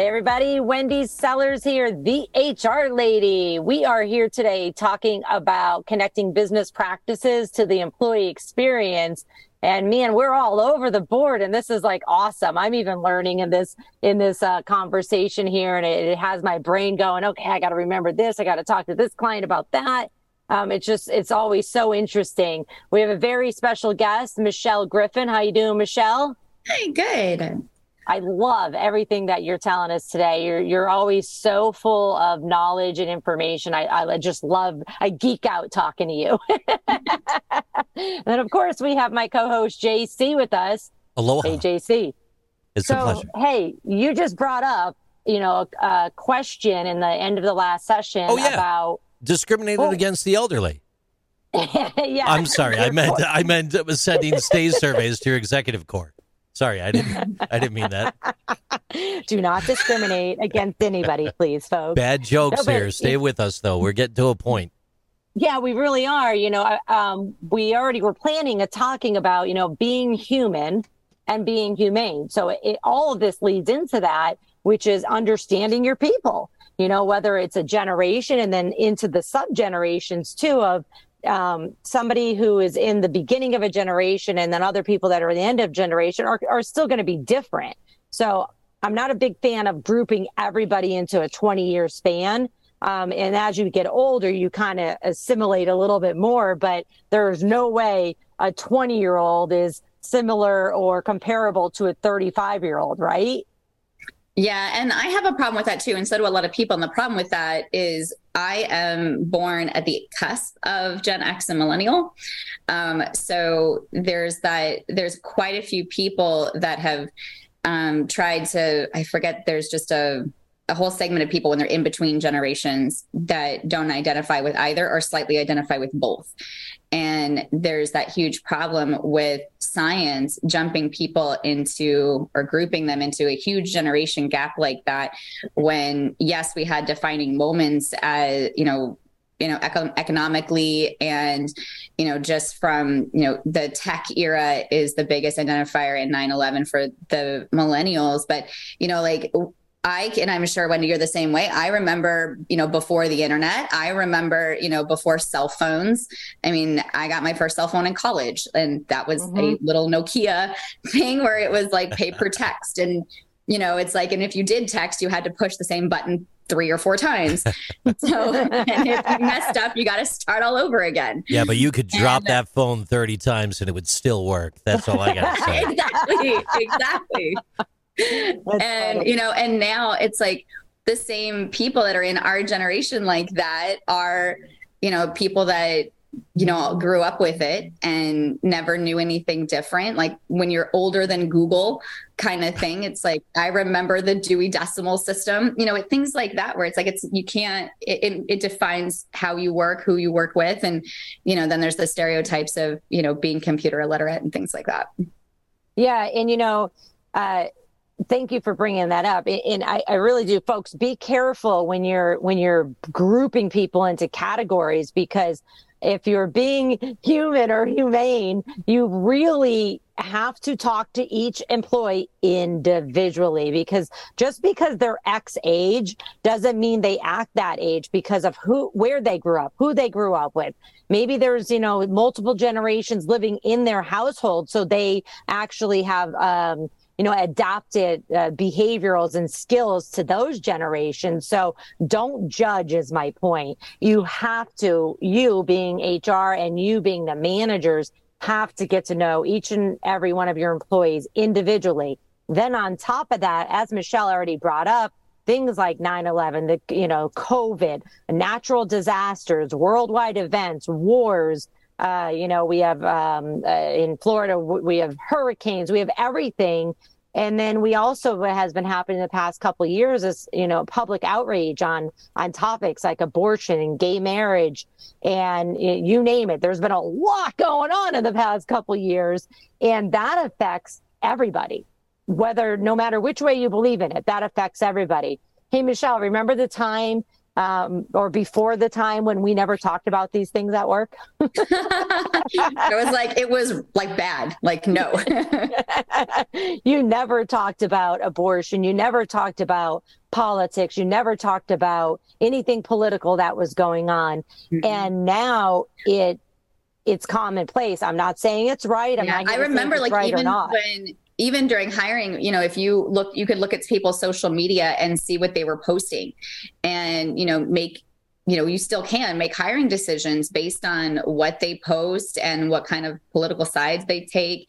Hey, everybody. Wendy Sellers here, the HR lady. We are here today talking about connecting business practices to the employee experience. And man, we're all over the board and this is like awesome. I'm even learning in this, in this uh, conversation here and it, it, has my brain going, okay, I got to remember this. I got to talk to this client about that. Um, it's just, it's always so interesting. We have a very special guest, Michelle Griffin. How you doing, Michelle? Hey, good. I love everything that you're telling us today. You're you're always so full of knowledge and information. I, I just love I geek out talking to you. and of course we have my co-host JC with us. Aloha. Hey JC. It's so, a pleasure. Hey, you just brought up, you know, a question in the end of the last session oh, yeah. about discriminated oh. against the elderly. yeah. I'm sorry. I meant I meant sending stays surveys to your executive court. Sorry, I didn't. I didn't mean that. Do not discriminate against anybody, please, folks. Bad jokes no, here. Stay with us, though. We're getting to a point. Yeah, we really are. You know, um, we already were planning a talking about you know being human and being humane. So it, all of this leads into that, which is understanding your people. You know, whether it's a generation and then into the sub generations too of um, somebody who is in the beginning of a generation and then other people that are in the end of generation are, are still going to be different. So I'm not a big fan of grouping everybody into a 20 year span. Um, and as you get older, you kind of assimilate a little bit more, but there's no way a 20 year old is similar or comparable to a 35 year old, right? Yeah, and I have a problem with that too, and so do a lot of people. And the problem with that is I am born at the cusp of Gen X and millennial. Um, so there's that. There's quite a few people that have um, tried to. I forget. There's just a a whole segment of people when they're in between generations that don't identify with either or slightly identify with both. And there's that huge problem with science jumping people into or grouping them into a huge generation gap like that. When, yes, we had defining moments as, you know, you know eco- economically and you know just from you know the tech era is the biggest identifier in 9-11 for the millennials but you know like I and I'm sure Wendy, you're the same way. I remember, you know, before the internet. I remember, you know, before cell phones. I mean, I got my first cell phone in college, and that was mm-hmm. a little Nokia thing where it was like paper text, and you know, it's like, and if you did text, you had to push the same button three or four times. So, and if you messed up, you got to start all over again. Yeah, but you could drop and, that phone 30 times and it would still work. That's all I got to say. exactly. Exactly and funny. you know, and now it's like the same people that are in our generation like that are, you know, people that you know grew up with it and never knew anything different. Like when you're older than google kind of thing it's like i remember the dewey decimal system you know things like that where it's like it's you can't it, it, it defines how you work who you work with. And you know then there's the stereotypes of you know being computer illiterate and things like that. Yeah. And you know uh thank you for bringing that up. And I, I, really do. Folks be careful when you're when you're grouping people into categories because if you're being human or humane you really have to talk to each employee individually because just because they're x age doesn't mean they act that age because of who where they grew up who they grew up with. Maybe there's you know multiple generations living in their household so they actually have um, you know, adapted uh, behaviorals and skills to those generations. So don't judge is my point. You have to, you being HR and you being the managers have to get to know each and every one of your employees individually. Then on top of that, as Michelle already brought up, things like 9-11, the, you know, COVID, natural disasters, worldwide events, wars, uh, you know, we have um, uh, in Florida, we have hurricanes, we have everything. And then we also what has been happening in the past couple years is you know public outrage on on topics like abortion and gay marriage and you name it. There's been a lot going on in the past couple years and that affects everybody whether no matter which way you believe in it that affects everybody. Hey michelle remember the time um, or before the time when we never talked about these things at work? it was like, it was like bad, like, no. you never talked about abortion. You never talked about politics. You never talked about anything political that was going on. Mm-hmm. And now it, it's commonplace. I'm not saying it's right. I'm yeah, not I remember like right even when even during hiring, you know, if you look, you could look at people's social media and see what they were posting and, you know, make, you know, you still can make hiring decisions based on what they post and what kind of political sides they take.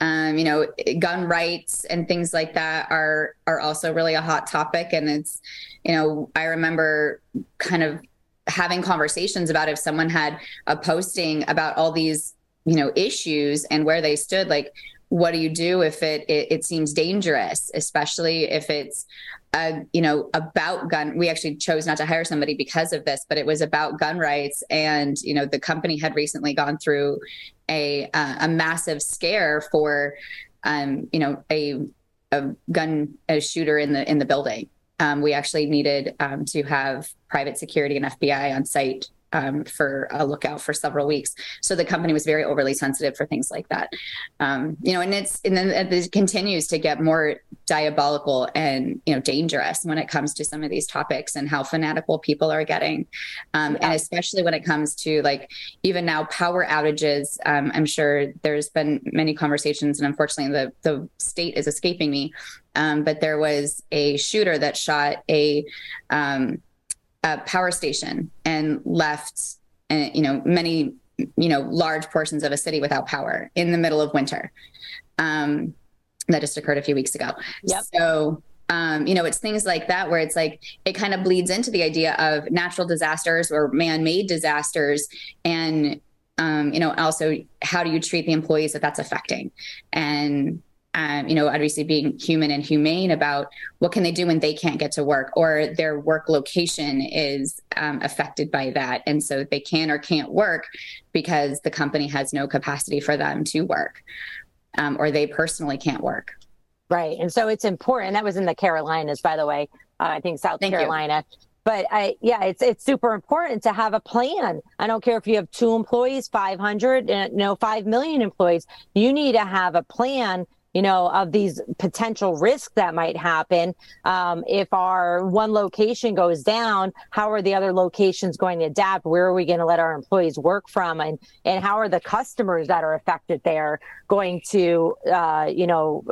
Um, you know, gun rights and things like that are are also really a hot topic. And it's, you know, I remember kind of having conversations about if someone had a posting about all these you know issues and where they stood like what do you do if it, it, it seems dangerous, especially if it's uh, you know about gun we actually chose not to hire somebody because of this but it was about gun rights. And you know the company had recently gone through a uh, a massive scare for um you know a a gun a shooter in the in the building. Um, we actually needed um, to have private security and fbi on site um, for a lookout for several weeks. So the company was very overly sensitive for things like that. Um, you know, and it's and then it continues to get more diabolical and you know dangerous when it comes to some of these topics and how fanatical people are getting, um, yeah. and especially when it comes to like even now power outages. Um, I'm sure there's been many conversations, and unfortunately the the state is escaping me. Um, but there was a shooter that shot a um, a power station and left, uh, you know, many, you know, large portions of a city without power in the middle of winter. Um, that just occurred a few weeks ago. Yep. So, um, you know, it's things like that where it's like it kind of bleeds into the idea of natural disasters or man-made disasters, and um, you know, also how do you treat the employees that that's affecting, and um, you know, obviously being human and humane about what can they do when they can't get to work or their work location is um, affected by that. And so they can or can't work because the company has no capacity for them to work um, or they personally can't work. Right. And so it's important. That was in the Carolinas, by the way. Uh, I think South Thank Carolina. You. But I, yeah, it's it's super important to have a plan. I don't care if you have two employees, 500, you know, 5 million employees. You need to have a plan you know, of these potential risks that might happen. Um, if our one location goes down, how are the other locations going to adapt? Where are we going to let our employees work from? And, and how are the customers that are affected there going to, uh, you know,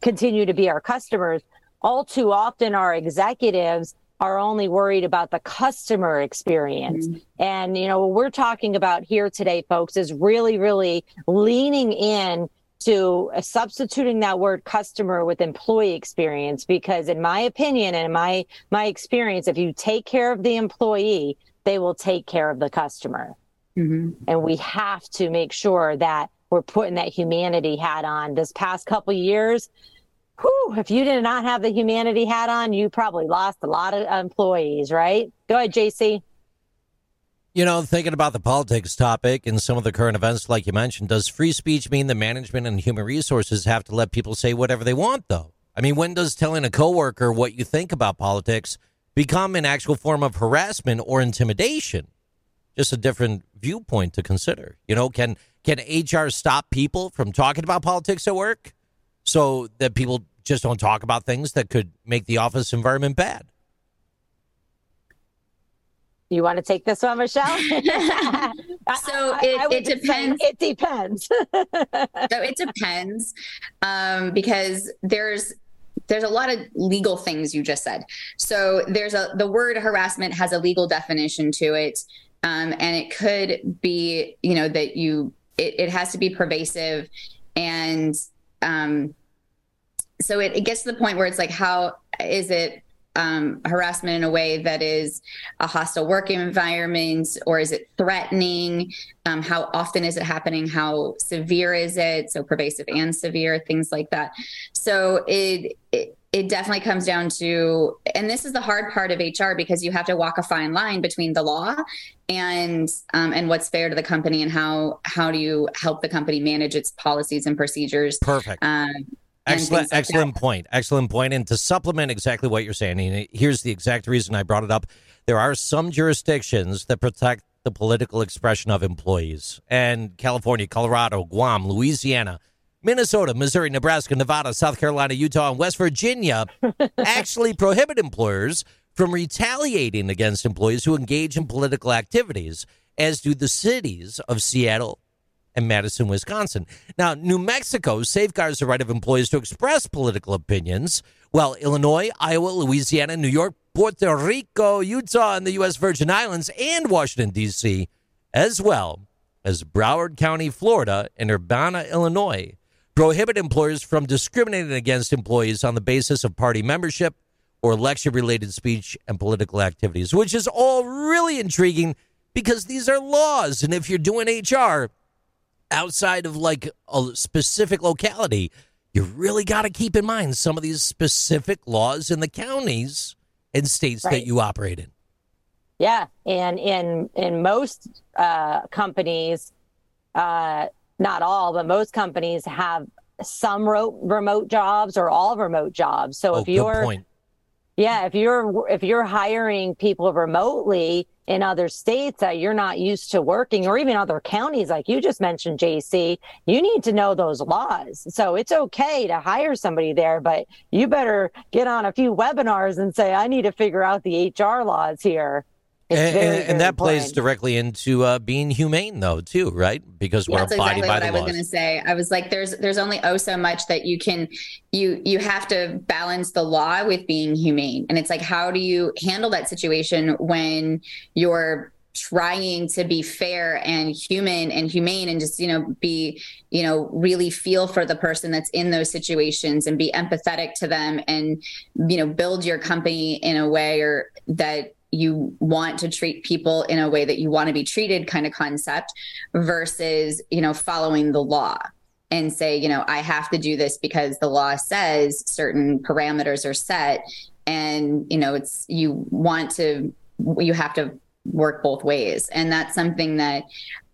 continue to be our customers? All too often, our executives are only worried about the customer experience. Mm-hmm. And, you know, what we're talking about here today, folks, is really, really leaning in to uh, substituting that word customer with employee experience because in my opinion and in my my experience if you take care of the employee they will take care of the customer. Mm-hmm. and we have to make sure that we're putting that humanity hat on. This past couple years whew, if you did not have the humanity hat on you probably lost a lot of employees right? Go ahead jc you know, thinking about the politics topic and some of the current events, like you mentioned, does free speech mean the management and human resources have to let people say whatever they want, though? I mean, when does telling a coworker what you think about politics become an actual form of harassment or intimidation? Just a different viewpoint to consider. You know, can can HR stop people from talking about politics at work so that people just don't talk about things that could make the office environment bad? You want to take this one, Michelle? so it, I, it depends. It depends. so it depends um, because there's there's a lot of legal things you just said. So there's a the word harassment has a legal definition to it, um, and it could be you know that you it, it has to be pervasive, and um, so it, it gets to the point where it's like how is it um, harassment in a way that is a hostile work environment or is it threatening? Um, how often is it happening? How severe is it? So pervasive and severe, things like that. So it, it it definitely comes down to and this is the hard part of hr because you have to walk a fine line between the law and um, and what's fair to the company and how how do you help the company manage its policies and procedures perfect um, excellent like excellent that. point excellent point. point and to supplement exactly what you're saying here's the exact reason i brought it up there are some jurisdictions that protect the political expression of employees and california colorado guam louisiana Minnesota, Missouri, Nebraska, Nevada, South Carolina, Utah, and West Virginia actually prohibit employers from retaliating against employees who engage in political activities, as do the cities of Seattle and Madison, Wisconsin. Now, New Mexico safeguards the right of employees to express political opinions, while Illinois, Iowa, Louisiana, New York, Puerto Rico, Utah, and the U.S. Virgin Islands, and Washington, D.C., as well as Broward County, Florida, and Urbana, Illinois, prohibit employers from discriminating against employees on the basis of party membership or election related speech and political activities, which is all really intriguing because these are laws. And if you're doing HR outside of like a specific locality, you really got to keep in mind some of these specific laws in the counties and states right. that you operate in. Yeah, and in in most uh, companies, uh, not all, but most companies have some remote jobs or all remote jobs. So oh, if you're, yeah, if you're if you're hiring people remotely in other states that you're not used to working, or even other counties like you just mentioned, JC, you need to know those laws. So it's okay to hire somebody there, but you better get on a few webinars and say, I need to figure out the HR laws here. And, very, and, and, that important. plays directly into uh, being humane, though, too, right? Because we're That's abiding exactly what I was going to say. I was like, there's there's only oh so much that you can you you have to balance the law with being humane, and it's like, how do you handle that situation when you're trying to be fair and human and humane and just you know be you know really feel for the person that's in those situations and be empathetic to them and you know build your company in a way or that you want to treat people in a way that you want to be treated kind of concept versus you know following the law and say you know i have to do this because the law says certain parameters are set. And you know it's you want to you have to work both ways. And that's something that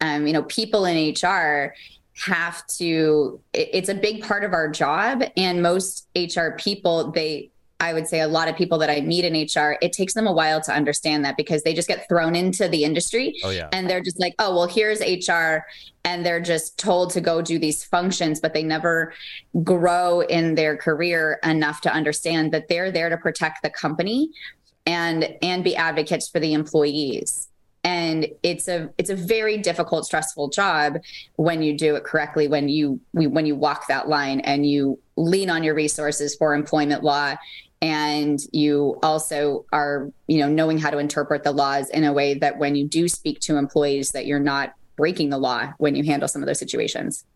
um, you know people in hr have to it's a big part of our job. And most hr people they I would say a lot of people that I meet in HR, it takes them a while to understand that because they just get thrown into the industry. Oh, yeah. And they're just like, oh, well, here's HR. And they're just told to go do these functions, but they never grow in their career enough to understand that they're there to protect the company and and be advocates for the employees and it's a it's a very difficult stressful job when you do it correctly when you when you walk that line and you lean on your resources for employment law and you also are you know knowing how to interpret the laws in a way that when you do speak to employees that you're not breaking the law when you handle some of those situations.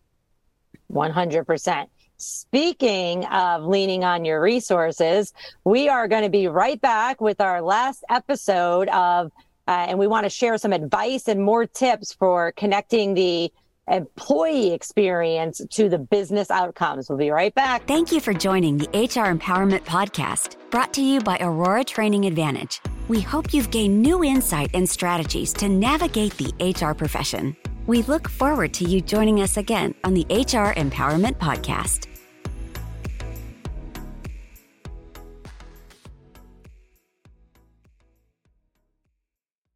100% Speaking of leaning on your resources, we are going to be right back with our last episode of, uh, and we want to share some advice and more tips for connecting the employee experience to the business outcomes. We'll be right back. Thank you for joining the HR Empowerment Podcast, brought to you by Aurora Training Advantage. We hope you've gained new insight and strategies to navigate the HR profession. We look forward to you joining us again on the HR Empowerment Podcast.